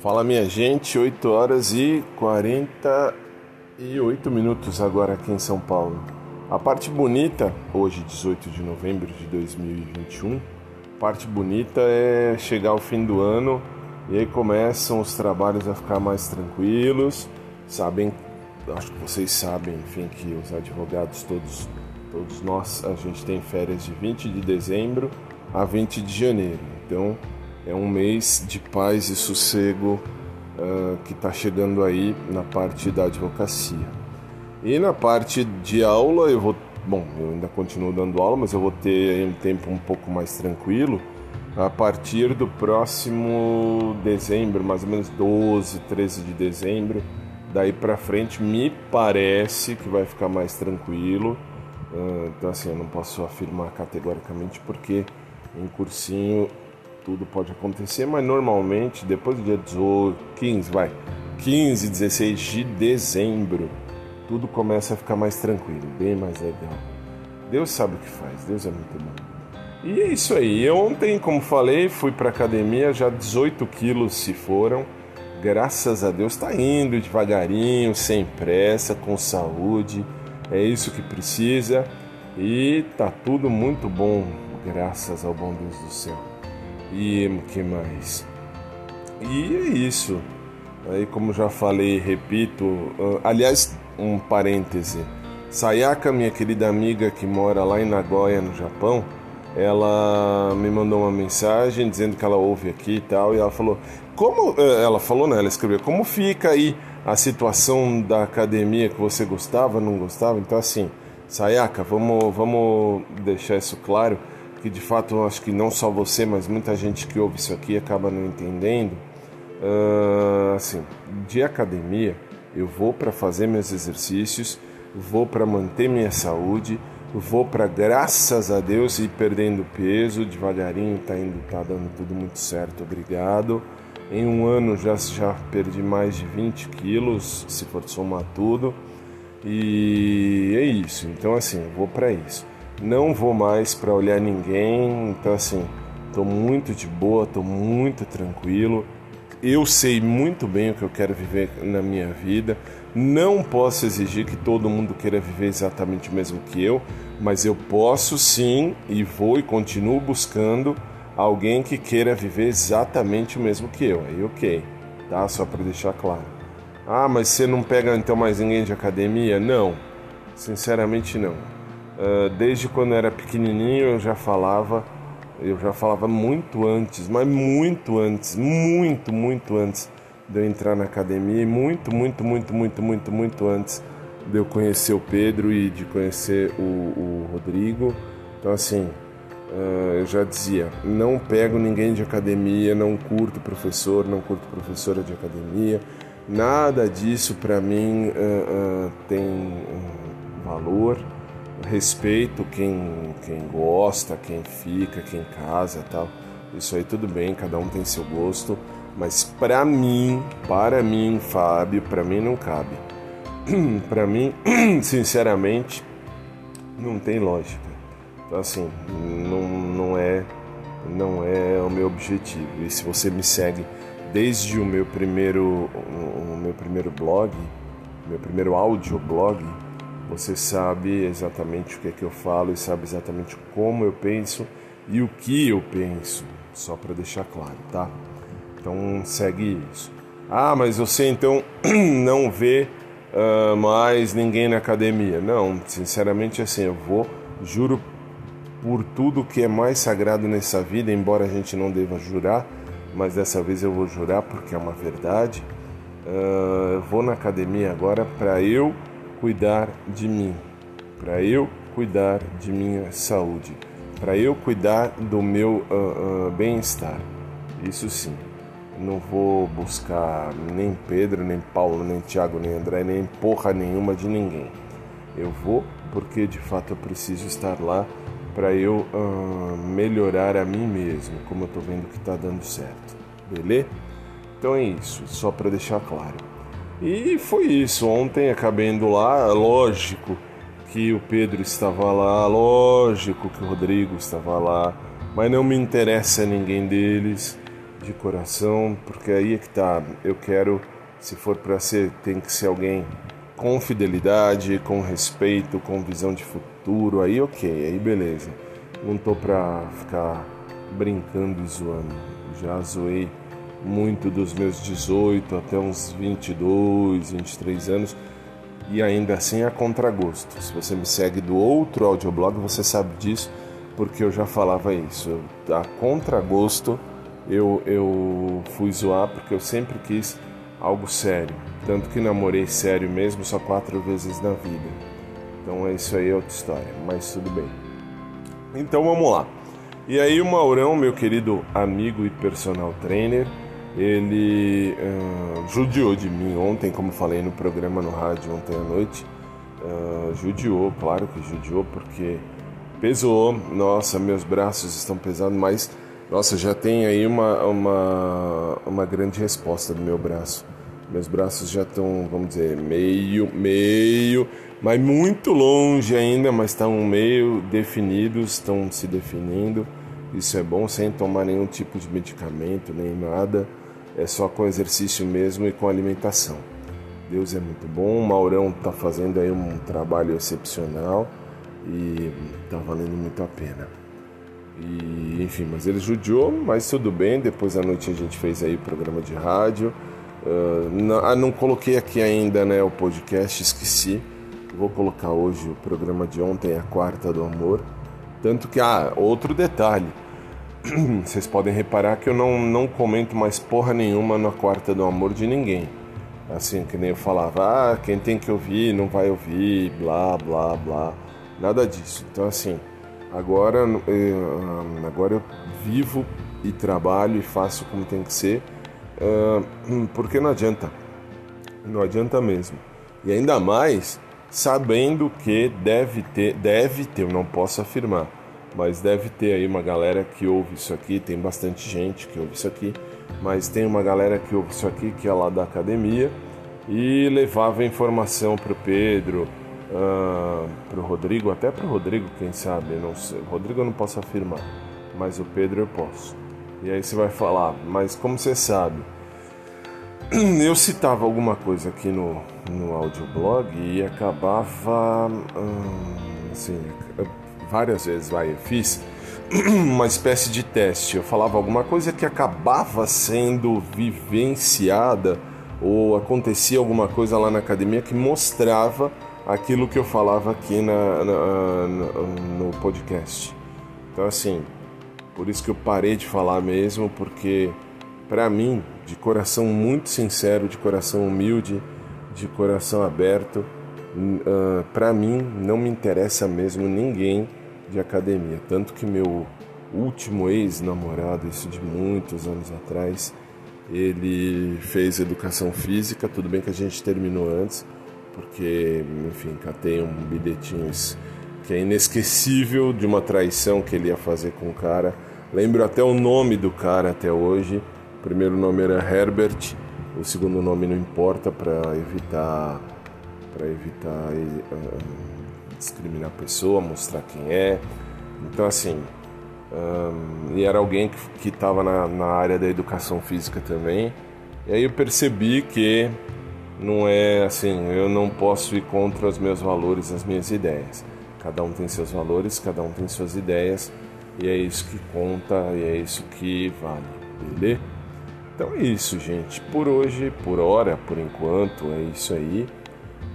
Fala minha gente, 8 horas e 48 minutos agora aqui em São Paulo. A parte bonita, hoje 18 de novembro de 2021, parte bonita é chegar ao fim do ano e aí começam os trabalhos a ficar mais tranquilos. Sabem, acho que vocês sabem, enfim, que os advogados todos, todos nós, a gente tem férias de 20 de dezembro a 20 de janeiro. Então, é um mês de paz e sossego uh, que está chegando aí na parte da advocacia. E na parte de aula, eu vou. Bom, eu ainda continuo dando aula, mas eu vou ter um tempo um pouco mais tranquilo a partir do próximo dezembro, mais ou menos 12, 13 de dezembro. Daí para frente, me parece que vai ficar mais tranquilo. Uh, então, assim, eu não posso afirmar categoricamente porque em cursinho tudo pode acontecer, mas normalmente depois do dia 18, 15, vai, 15, 16 de dezembro, tudo começa a ficar mais tranquilo, bem mais legal. Deus sabe o que faz, Deus é muito bom. E é isso aí. Eu ontem, como falei, fui para academia, já 18 quilos se foram. Graças a Deus está indo devagarinho, sem pressa, com saúde. É isso que precisa e tá tudo muito bom, graças ao bom Deus do céu. E o que mais? E é isso. Aí, como já falei, repito. Uh, aliás, um parêntese. Sayaka, minha querida amiga que mora lá em Nagoya, no Japão, ela me mandou uma mensagem dizendo que ela ouve aqui e tal, e ela falou: Como. Uh, ela falou, né? Ela escreveu: Como fica aí a situação da academia que você gostava, não gostava? Então, assim, Sayaka, vamos, vamos deixar isso claro que de fato acho que não só você, mas muita gente que ouve isso aqui acaba não entendendo. Uh, assim, de academia, eu vou para fazer meus exercícios, vou para manter minha saúde, vou para graças a Deus ir perdendo peso devagarinho, tá indo, tá dando tudo muito certo, obrigado. Em um ano já já perdi mais de 20 quilos, se for somar tudo. E é isso. Então assim, eu vou para isso não vou mais para olhar ninguém, então assim, tô muito de boa, tô muito tranquilo. Eu sei muito bem o que eu quero viver na minha vida. Não posso exigir que todo mundo queira viver exatamente o mesmo que eu, mas eu posso sim e vou e continuo buscando alguém que queira viver exatamente o mesmo que eu. Aí, ok, tá? Só para deixar claro. Ah, mas você não pega então mais ninguém de academia? Não, sinceramente não. Uh, desde quando eu era pequenininho eu já falava, eu já falava muito antes, mas muito antes, muito, muito antes de eu entrar na academia, e muito, muito, muito, muito, muito, muito antes de eu conhecer o Pedro e de conhecer o, o Rodrigo. Então assim, uh, eu já dizia, não pego ninguém de academia, não curto professor, não curto professora de academia, nada disso para mim uh, tem valor respeito quem, quem gosta, quem fica, quem casa tal. Isso aí tudo bem, cada um tem seu gosto, mas para mim, para mim, Fábio, para mim não cabe. para mim, sinceramente, não tem lógica. Então assim, não, não é não é o meu objetivo. E se você me segue desde o meu primeiro o meu primeiro blog, meu primeiro áudio blog, você sabe exatamente o que é que eu falo e sabe exatamente como eu penso e o que eu penso, só para deixar claro, tá? Então segue isso. Ah, mas você então não vê uh, mais ninguém na academia? Não, sinceramente assim, eu vou, juro por tudo que é mais sagrado nessa vida, embora a gente não deva jurar, mas dessa vez eu vou jurar porque é uma verdade. Uh, eu vou na academia agora para eu cuidar de mim, para eu cuidar de minha saúde, para eu cuidar do meu uh, uh, bem-estar. Isso sim. Não vou buscar nem Pedro, nem Paulo, nem Tiago, nem André, nem porra nenhuma de ninguém. Eu vou porque de fato eu preciso estar lá para eu uh, melhorar a mim mesmo, como eu estou vendo que está dando certo. Beleza? Então é isso, só para deixar claro. E foi isso. Ontem acabei indo lá, lógico que o Pedro estava lá, lógico que o Rodrigo estava lá, mas não me interessa ninguém deles. de coração, porque aí é que tá. Eu quero, se for para ser, tem que ser alguém com fidelidade, com respeito, com visão de futuro. Aí, ok, aí beleza. Não tô pra ficar brincando e zoando. Já zoei muito dos meus 18 até uns 22, 23 anos e ainda assim a contragosto. Se você me segue do outro audioblog, você sabe disso, porque eu já falava isso. A contragosto eu, eu fui zoar porque eu sempre quis algo sério. Tanto que namorei sério mesmo só quatro vezes na vida. Então é isso aí, é outra história, mas tudo bem. Então vamos lá. E aí o Maurão, meu querido amigo e personal trainer, ele uh, judiou de mim ontem, como falei no programa no rádio ontem à noite. Uh, judiou, claro que judiou, porque pesou. Nossa, meus braços estão pesando, mas nossa, já tem aí uma, uma, uma grande resposta do meu braço. Meus braços já estão, vamos dizer, meio, meio, mas muito longe ainda, mas estão meio definidos, estão se definindo. Isso é bom sem tomar nenhum tipo de medicamento, nem nada é só com exercício mesmo e com alimentação. Deus é muito bom, o Maurão está fazendo aí um trabalho excepcional e está valendo muito a pena. E, enfim, mas ele judiou, mas tudo bem. Depois da noite a gente fez aí o programa de rádio. Uh, não, ah, não coloquei aqui ainda né, o podcast, esqueci. Vou colocar hoje o programa de ontem, a quarta do amor. Tanto que, ah, outro detalhe. vocês podem reparar que eu não, não comento mais porra nenhuma na quarta do amor de ninguém. Assim, que nem eu falava, ah, quem tem que ouvir não vai ouvir, blá, blá, blá. Nada disso. Então, assim, agora, eu, eh, agora eu vivo e trabalho e faço como tem que ser, uh, porque não adianta. Não adianta mesmo. E ainda mais sabendo que deve ter, deve ter, eu não posso afirmar, mas deve ter aí uma galera que ouve isso aqui, tem bastante gente que ouve isso aqui, mas tem uma galera que ouve isso aqui que é lá da academia e levava informação para o Pedro, uh, para o Rodrigo, até para o Rodrigo, quem sabe, não sei. Rodrigo eu não posso afirmar, mas o Pedro eu posso. E aí você vai falar, mas como você sabe? Eu citava alguma coisa aqui no, no audioblog e acabava. Hum, assim, várias vezes, vai, eu fiz uma espécie de teste. Eu falava alguma coisa que acabava sendo vivenciada ou acontecia alguma coisa lá na academia que mostrava aquilo que eu falava aqui na, na, na, no podcast. Então, assim, por isso que eu parei de falar mesmo, porque para mim, de coração muito sincero, de coração humilde, de coração aberto, uh, para mim não me interessa mesmo ninguém de academia. Tanto que meu último ex-namorado, isso de muitos anos atrás, ele fez educação física. Tudo bem que a gente terminou antes, porque, enfim, catei um bilhetinho que é inesquecível de uma traição que ele ia fazer com o cara. Lembro até o nome do cara até hoje. O primeiro nome era Herbert, o segundo nome não importa para evitar para evitar uh, discriminar a pessoa, mostrar quem é. Então, assim, e era alguém que estava na, na área da educação física também. E aí eu percebi que não é assim, eu não posso ir contra os meus valores, as minhas ideias. Cada um tem seus valores, cada um tem suas ideias, e é isso que conta e é isso que vale, beleza? Então é isso, gente. Por hoje, por hora, por enquanto, é isso aí.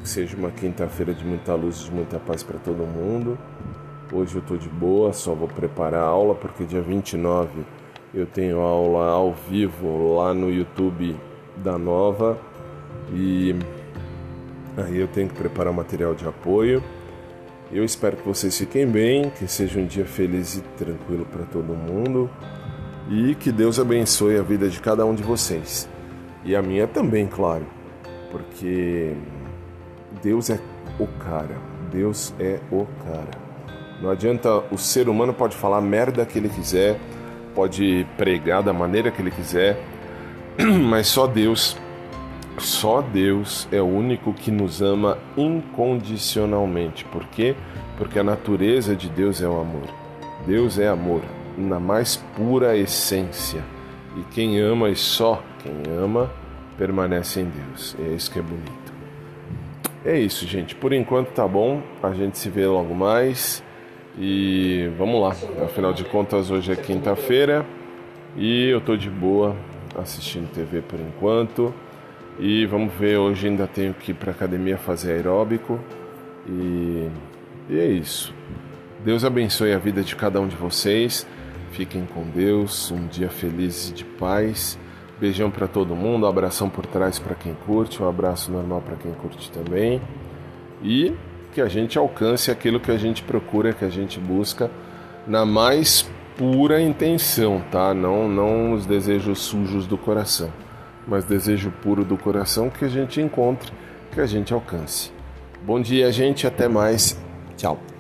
Que seja uma quinta-feira de muita luz e de muita paz para todo mundo. Hoje eu estou de boa, só vou preparar a aula porque dia 29 eu tenho aula ao vivo lá no YouTube da Nova e aí eu tenho que preparar material de apoio. Eu espero que vocês fiquem bem, que seja um dia feliz e tranquilo para todo mundo e que Deus abençoe a vida de cada um de vocês e a minha também, claro, porque Deus é o cara. Deus é o cara. Não adianta, o ser humano pode falar merda que ele quiser, pode pregar da maneira que ele quiser, mas só Deus, só Deus é o único que nos ama incondicionalmente. Por quê? Porque a natureza de Deus é o amor. Deus é amor, na mais pura essência. E quem ama e só quem ama permanece em Deus. É isso que é bonito. É isso, gente. Por enquanto tá bom. A gente se vê logo mais. E vamos lá. Afinal de contas, hoje é quinta-feira e eu tô de boa assistindo TV por enquanto. E vamos ver, hoje ainda tenho que ir para academia fazer aeróbico. E, e é isso. Deus abençoe a vida de cada um de vocês. Fiquem com Deus. Um dia feliz e de paz. Beijão para todo mundo, abração por trás para quem curte, um abraço normal para quem curte também. E que a gente alcance aquilo que a gente procura, que a gente busca na mais pura intenção, tá? Não não os desejos sujos do coração, mas desejo puro do coração que a gente encontre, que a gente alcance. Bom dia, gente, até mais. Tchau.